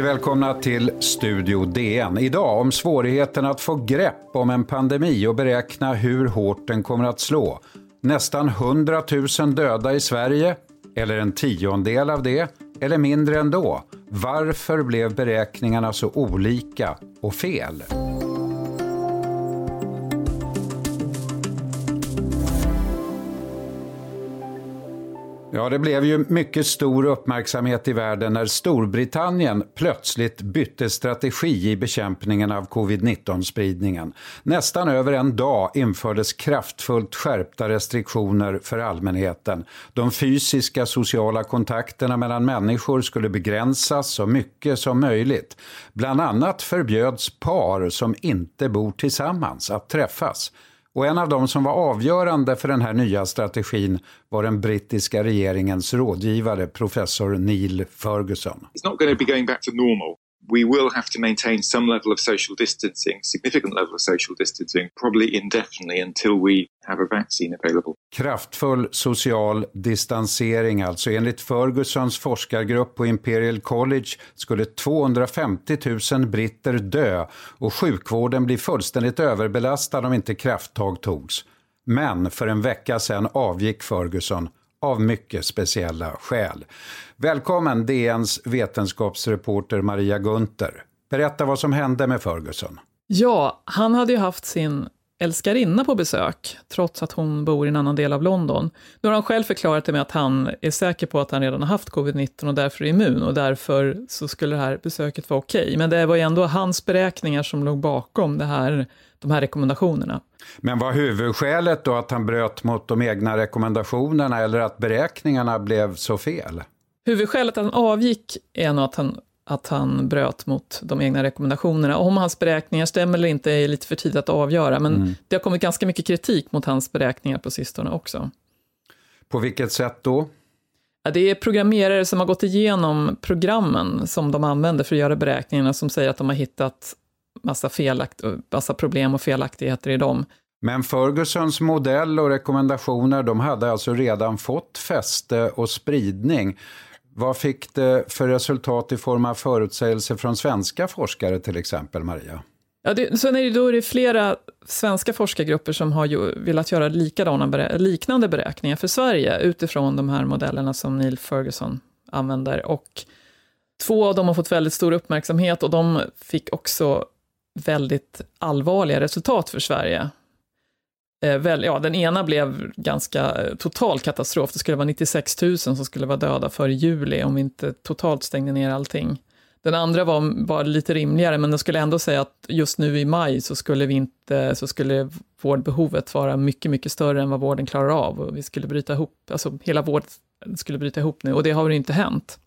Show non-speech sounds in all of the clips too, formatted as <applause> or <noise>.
Mycket välkomna till Studio DN. Idag om svårigheten att få grepp om en pandemi och beräkna hur hårt den kommer att slå. Nästan 100 000 döda i Sverige, eller en tiondel av det, eller mindre ändå. Varför blev beräkningarna så olika och fel? Ja, det blev ju mycket stor uppmärksamhet i världen när Storbritannien plötsligt bytte strategi i bekämpningen av covid-19-spridningen. Nästan över en dag infördes kraftfullt skärpta restriktioner för allmänheten. De fysiska sociala kontakterna mellan människor skulle begränsas så mycket som möjligt. Bland annat förbjöds par som inte bor tillsammans att träffas. Och en av dem som var avgörande för den här nya strategin var den brittiska regeringens rådgivare, professor Neil Ferguson. It's not going to be going back to normal we will have to maintain some level of social distancing, significant level of social distancing, probably indefinitely until we have a vaccine available. Kraftfull social distansering alltså. Enligt Fergusons forskargrupp på Imperial College skulle 250 000 britter dö och sjukvården bli fullständigt överbelastad om inte krafttag togs. Men för en vecka sedan avgick Ferguson av mycket speciella skäl. Välkommen DNs vetenskapsreporter Maria Gunther. Berätta vad som hände med Ferguson. Ja, han hade ju haft sin älskarinna på besök, trots att hon bor i en annan del av London. Nu har han själv förklarat det med att han är säker på att han redan har haft covid-19 och därför är immun och därför så skulle det här besöket vara okej. Okay. Men det var ju ändå hans beräkningar som låg bakom det här, de här rekommendationerna. Men var huvudskälet då att han bröt mot de egna rekommendationerna eller att beräkningarna blev så fel? Huvudskälet att han avgick är nog att han, att han bröt mot de egna rekommendationerna. Om hans beräkningar stämmer eller inte är lite för tidigt att avgöra, men mm. det har kommit ganska mycket kritik mot hans beräkningar på sistone också. På vilket sätt då? Det är programmerare som har gått igenom programmen som de använder för att göra beräkningarna, som säger att de har hittat massa, felakt, massa problem och felaktigheter i dem. Men Fergusons modell och rekommendationer, de hade alltså redan fått fäste och spridning. Vad fick det för resultat i form av förutsägelser från svenska forskare till exempel, Maria? Ja, det, sen är det, då är det flera svenska forskargrupper som har ju, velat göra likadana, liknande beräkningar för Sverige utifrån de här modellerna som Neil Ferguson använder. Och två av dem har fått väldigt stor uppmärksamhet och de fick också väldigt allvarliga resultat för Sverige. Eh, väl, ja, den ena blev ganska eh, total katastrof. Det skulle vara 96 000 som skulle vara döda före juli om vi inte totalt stängde ner allting. Den andra var var lite rimligare, men jag skulle ändå säga att just nu i maj så skulle, vi inte, så skulle vårdbehovet vara mycket, mycket större än vad vården klarar av. Och vi skulle bryta ihop, alltså hela vården skulle bryta ihop nu och det har inte hänt.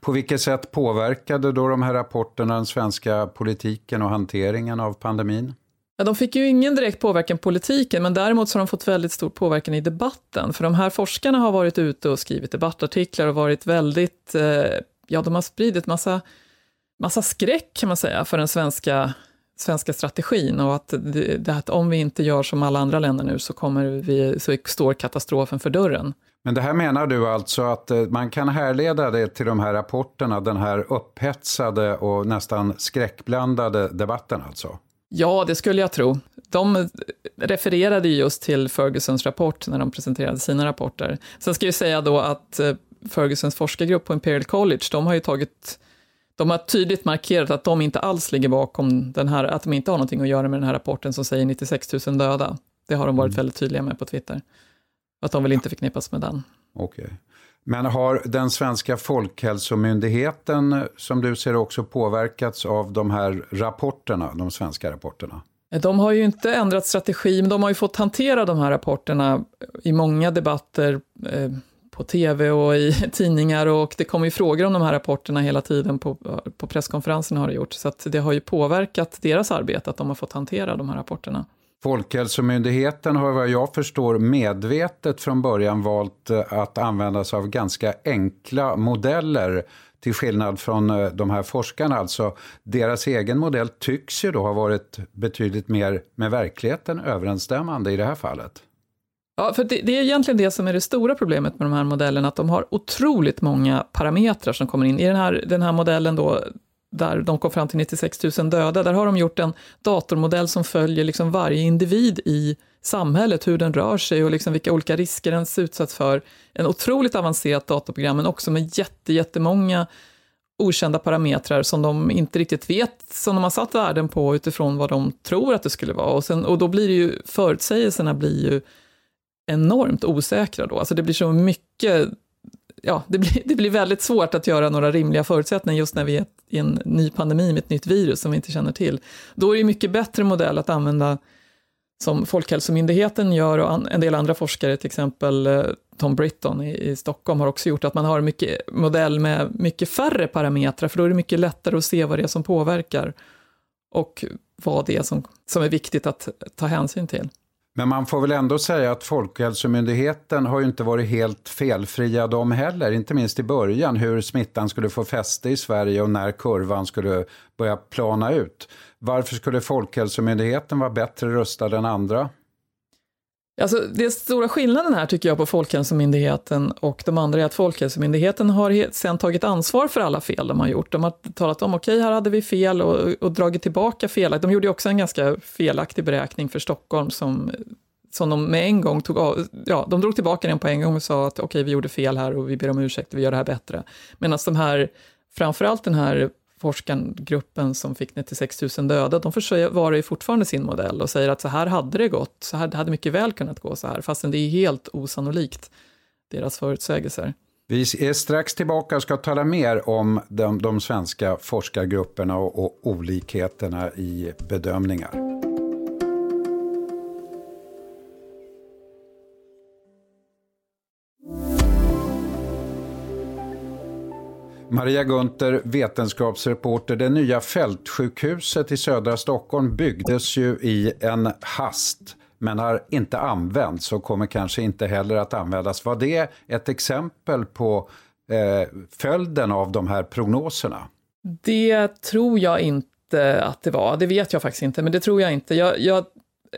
På vilket sätt påverkade då de här rapporterna den svenska politiken och hanteringen av pandemin? Ja, de fick ju ingen direkt påverkan på politiken, men däremot så har de fått väldigt stor påverkan i debatten. För de här forskarna har varit ute och skrivit debattartiklar och varit väldigt, eh, ja de har spridit massa, massa skräck kan man säga för den svenska, svenska strategin och att, det, det, att om vi inte gör som alla andra länder nu så, kommer vi, så står katastrofen för dörren. Men det här menar du alltså att eh, man kan härleda det till de här rapporterna, den här upphetsade och nästan skräckblandade debatten alltså? Ja, det skulle jag tro. De refererade just till Fergusons rapport när de presenterade sina rapporter. Sen ska jag säga då att eh, Fergusons forskargrupp på Imperial College, de har ju tagit de har tydligt markerat att de inte alls ligger bakom den här, att de inte har någonting att göra med den här rapporten som säger 96 000 döda. Det har de varit mm. väldigt tydliga med på Twitter. Att de vill inte förknippas med den. Okej. Okay. Men har den svenska folkhälsomyndigheten, som du ser också påverkats av de här rapporterna, de svenska rapporterna? De har ju inte ändrat strategi, men de har ju fått hantera de här rapporterna eh, i många debatter eh, på tv och i <laughs> tidningar och det kommer ju frågor om de här rapporterna hela tiden på, på presskonferenserna har det gjort. Så att det har ju påverkat deras arbete att de har fått hantera de här rapporterna. Folkhälsomyndigheten har vad jag förstår medvetet från början valt eh, att använda sig av ganska enkla modeller till skillnad från eh, de här forskarna. Alltså, deras egen modell tycks ju då ha varit betydligt mer med verkligheten överensstämmande i det här fallet. Ja, för det, det, är egentligen det som är det stora problemet med de här modellerna, att de har otroligt många parametrar som kommer in. I den här, den här modellen då, där de kom fram till 96 000 döda, där har de gjort en datormodell som följer liksom varje individ i samhället, hur den rör sig och liksom vilka olika risker den utsätts för. En otroligt avancerat datorprogram, men också med jätte, jättemånga okända parametrar som de inte riktigt vet, som de har satt värden på utifrån vad de tror att det skulle vara. Och, sen, och då blir det ju, förutsägelserna blir ju enormt osäkra då. Alltså det blir så mycket, ja, det blir, det blir väldigt svårt att göra några rimliga förutsättningar just när vi är i en ny pandemi med ett nytt virus som vi inte känner till. Då är det mycket bättre modell att använda som Folkhälsomyndigheten gör och en del andra forskare, till exempel eh, Tom Britton i, i, Stockholm, har också gjort att man har en mycket modell med mycket färre parametrar, för då är det mycket lättare att se vad det är som påverkar och vad det är som, som är viktigt att ta hänsyn till. Men man får väl ändå säga att Folkhälsomyndigheten har ju inte varit helt felfria de heller, inte minst i början, hur smittan skulle få fäste i Sverige och när kurvan skulle börja plana ut. Varför skulle Folkhälsomyndigheten vara bättre rustad än andra? Alltså, den stora skillnaden här tycker jag på Folkhälsomyndigheten och de andra är att Folkhälsomyndigheten har sen tagit ansvar för alla fel de har gjort. De har talat om, okej, okay, här hade vi fel och, och dragit tillbaka fel. De gjorde också en ganska felaktig beräkning för Stockholm som, som de med en gång tog av, ja, de drog tillbaka den på en gång och sa att okej, okay, vi gjorde fel här och vi ber om ursäkt, vi gör det här bättre. Medan de här, framförallt den här forskargruppen som fick 96 000 döda, de försvarar ju fortfarande sin modell och säger att så här hade det gått, så här det hade mycket väl kunnat gå så här, fastän det är helt osannolikt, deras förutsägelser. Vi är strax tillbaka och ska tala mer om de, de svenska forskargrupperna och, och olikheterna i bedömningar. Maria Gunther, vetenskapsreporter. Det nya fältsjukhuset i södra Stockholm byggdes ju i en hast men har inte använts och kommer kanske inte heller att användas. Var det ett exempel på eh, följden av de här prognoserna? Det tror jag inte att det var. Det vet jag faktiskt inte, men det tror jag inte. Jag, jag,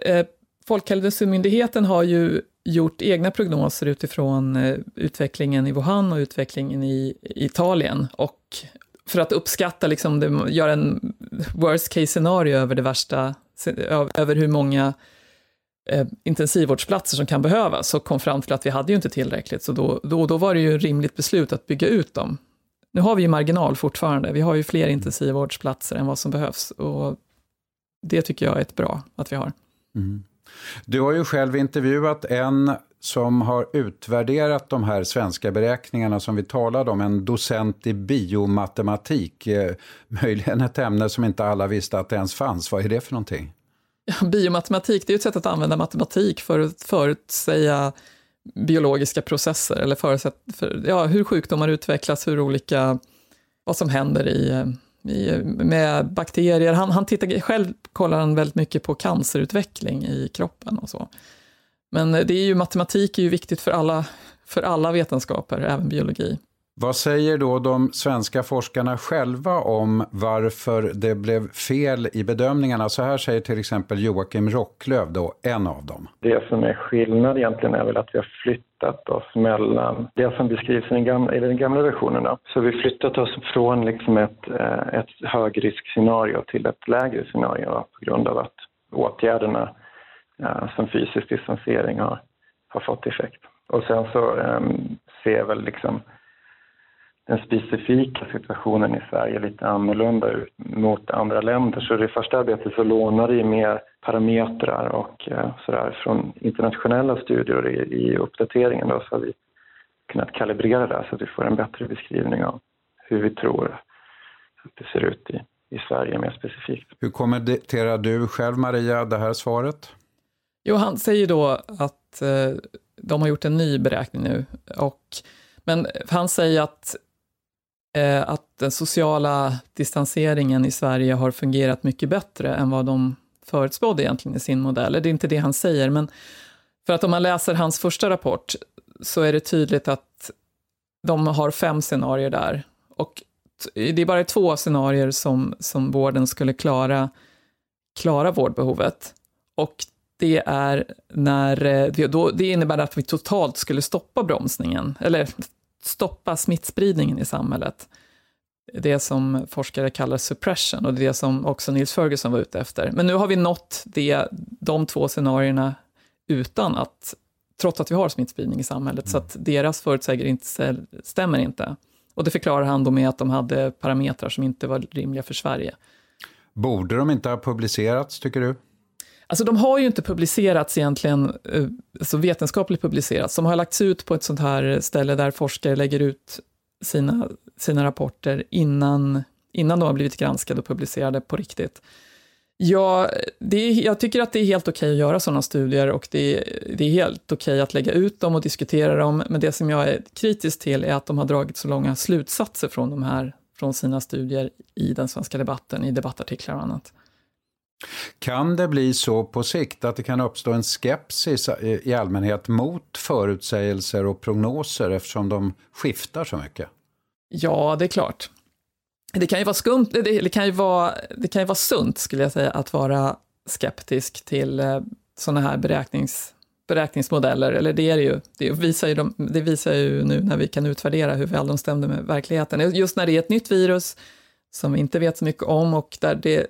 eh, Folkhälsomyndigheten har ju gjort egna prognoser utifrån eh, utvecklingen i Wuhan och utvecklingen i Italien. Och för att uppskatta, liksom, göra en worst case scenario över det värsta, över hur många eh, intensivvårdsplatser som kan behövas, och kom fram till att vi hade ju inte tillräckligt, så då, då, då var det ju ett rimligt beslut att bygga ut dem. Nu har vi ju marginal fortfarande, vi har ju fler intensivvårdsplatser än vad som behövs, och det tycker jag är ett bra att vi har. Mm. Du har ju själv intervjuat en som har utvärderat de här svenska beräkningarna som vi talade om, en docent i biomatematik. Eh, möjligen ett ämne som inte alla visste att det ens fanns. Vad är det för någonting? Ja, biomatematik, det är ett sätt att använda matematik för att förutsäga biologiska processer, eller förutsätt, för, ja, hur sjukdomar utvecklas, hur olika, vad som händer i, eh, med bakterier. Han, han tittar, själv kollar han väldigt mycket på cancerutveckling i kroppen och så. Men det är ju, matematik är ju viktigt för alla, för alla vetenskaper, även biologi. Vad säger då de svenska forskarna själva om varför det blev fel i bedömningarna? Så här säger till exempel Joakim Rocklöv, då, en av dem. Det som är skillnad egentligen är väl att vi har flyttat oss mellan det som beskrivs i den gamla, i den gamla versionen. Då. Så vi har flyttat oss från liksom ett, eh, ett högriskscenario till ett lägre scenario på grund av att åtgärderna eh, som fysisk distansering har, har fått effekt. Och sen så um, ser väl liksom den specifika situationen i Sverige lite annorlunda ut mot andra länder. Så i det första arbetet så lånar vi mer parametrar och eh, sådär från internationella studier i, i uppdateringen då så har vi kunnat kalibrera det så att vi får en bättre beskrivning av hur vi tror att det ser ut i, i Sverige mer specifikt. Hur kommenterar du själv Maria det här svaret? Jo, han säger då att eh, de har gjort en ny beräkning nu och men han säger att eh, att den sociala distanseringen i Sverige har fungerat mycket bättre än vad de förutspådde egentligen i sin modell. Det är inte det han säger, men för att om man läser hans första rapport så är det tydligt att de har fem scenarier där. Och det är bara två scenarier som, som vården skulle klara, klara vårdbehovet. Och det är när, eh, då, det innebär att vi totalt skulle stoppa bromsningen, eller stoppa smittspridningen i samhället. Det som forskare kallar suppression och det som också Nils Ferguson var ute efter. Men nu har vi nått det, de två scenarierna utan att, trots att vi har smittspridning i samhället, mm. så att deras förutsägelser inte stämmer inte. Och det förklarar han då med att de hade parametrar som inte var rimliga för Sverige. Borde de inte ha publicerats, tycker du? Alltså de har ju inte publicerats egentligen, eh, alltså vetenskapligt publicerats. De har lagts ut på ett sånt här ställe där forskare lägger ut sina, sina rapporter innan, innan de har blivit granskade och publicerade på riktigt. Ja, det är, jag tycker att det är helt okej okay att göra sådana studier och det är, det är helt okej okay att lägga ut dem och diskutera dem, men det som jag är kritisk till är att de har dragit så långa slutsatser från, de här, från sina studier i den svenska debatten, i debattartiklar och annat. Kan det bli så på sikt att det kan uppstå en skepsis i allmänhet mot förutsägelser och prognoser eftersom de skiftar så mycket? Ja, det är klart. Det kan ju vara skumt, det, kan ju vara, det kan ju vara sunt, skulle jag säga, att vara skeptisk till eh, sådana här beräknings, beräkningsmodeller, eller det är det ju. Det visar ju, de, det visar ju nu när vi kan utvärdera hur väl de stämde med verkligheten. Just när det är ett nytt virus som vi inte vet så mycket om och där det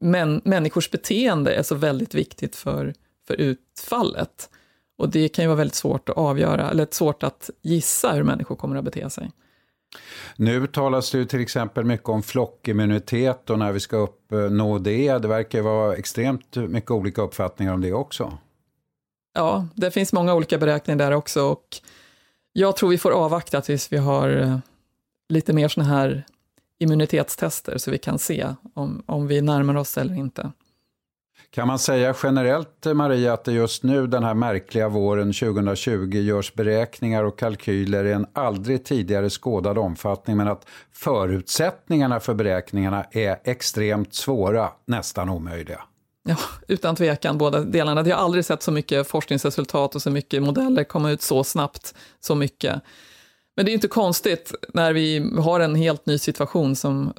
män, människors beteende är så väldigt viktigt för, för utfallet. Och det kan ju vara väldigt svårt att avgöra, eller svårt att gissa hur människor kommer att bete sig. Nu talas det ju till exempel mycket om flockimmunitet och när vi ska uppnå det. Det verkar vara extremt mycket olika uppfattningar om det också. Ja, det finns många olika beräkningar där också och jag tror vi får avvakta tills vi har eh, lite mer sådana här immunitetstester så vi kan se om, om vi närmar oss eller inte. Kan man säga generellt, Maria, att det just nu, den här märkliga våren 2020, görs beräkningar och kalkyler i en aldrig tidigare skådad omfattning, men att förutsättningarna för beräkningarna är extremt svåra, nästan omöjliga? Ja, utan tvekan, båda delarna. Jag har aldrig sett så mycket forskningsresultat och så mycket modeller komma ut så snabbt, så mycket. Men det är inte konstigt när vi har en helt ny situation som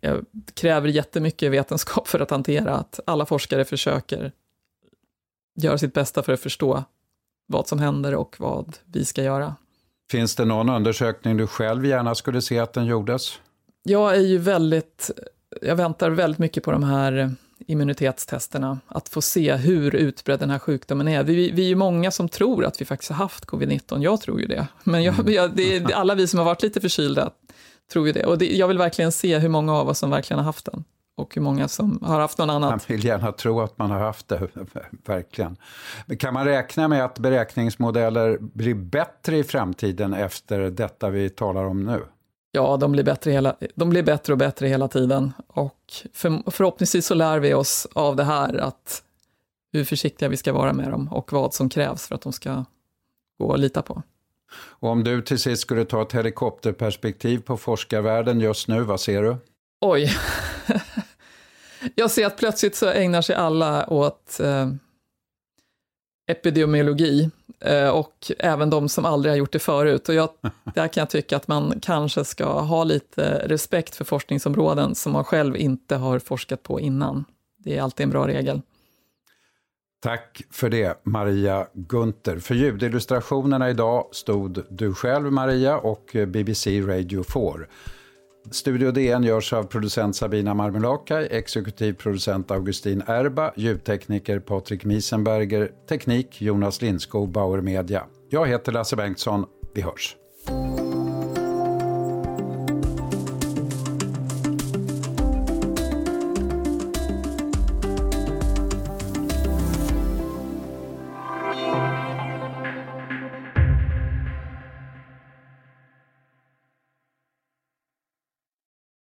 eh, kräver jättemycket vetenskap för att hantera, att alla forskare försöker göra sitt bästa för att förstå vad som händer och vad vi ska göra. Finns det någon undersökning du själv gärna skulle se att den gjordes? Jag är ju väldigt, jag väntar väldigt mycket på de här immunitetstesterna, att få se hur utbredd den här sjukdomen är. Vi, vi är ju många som tror att vi faktiskt har haft covid-19, jag tror ju det. Men jag, mm. jag, det är, <laughs> alla vi som har varit lite förkylda tror ju det. Och det, jag vill verkligen se hur många av oss som verkligen har haft den och hur många som har haft någon annan. Man vill gärna tro att man har haft det, <laughs> verkligen. Men kan man räkna med att beräkningsmodeller blir bättre i framtiden efter detta vi talar om nu? Ja, de blir, bättre hela, de blir bättre och bättre hela tiden. Och för, förhoppningsvis så lär vi oss av det här att hur försiktiga vi ska vara med dem och vad som krävs för att de ska gå att lita på. Och om du till sist skulle ta ett helikopterperspektiv på forskarvärlden just nu, vad ser du? Oj. <laughs> Jag ser att plötsligt så ägnar sig alla åt eh, epidemiologi eh, och även de som aldrig har gjort det förut. Och jag, <laughs> där kan jag tycka att man kanske ska ha lite respekt för forskningsområden som man själv inte har forskat på innan. Det är alltid en bra regel. Tack för det, Maria Gunther. För ljudillustrationerna idag stod du själv, Maria, och BBC Radio 4. Studio DN görs av producent Sabina Marmelakai, exekutiv producent Augustin Erba, ljudtekniker Patrik Miesenberger, teknik Jonas Lindskog, Bauer Media. Jag heter Lasse Bengtsson. Vi hörs.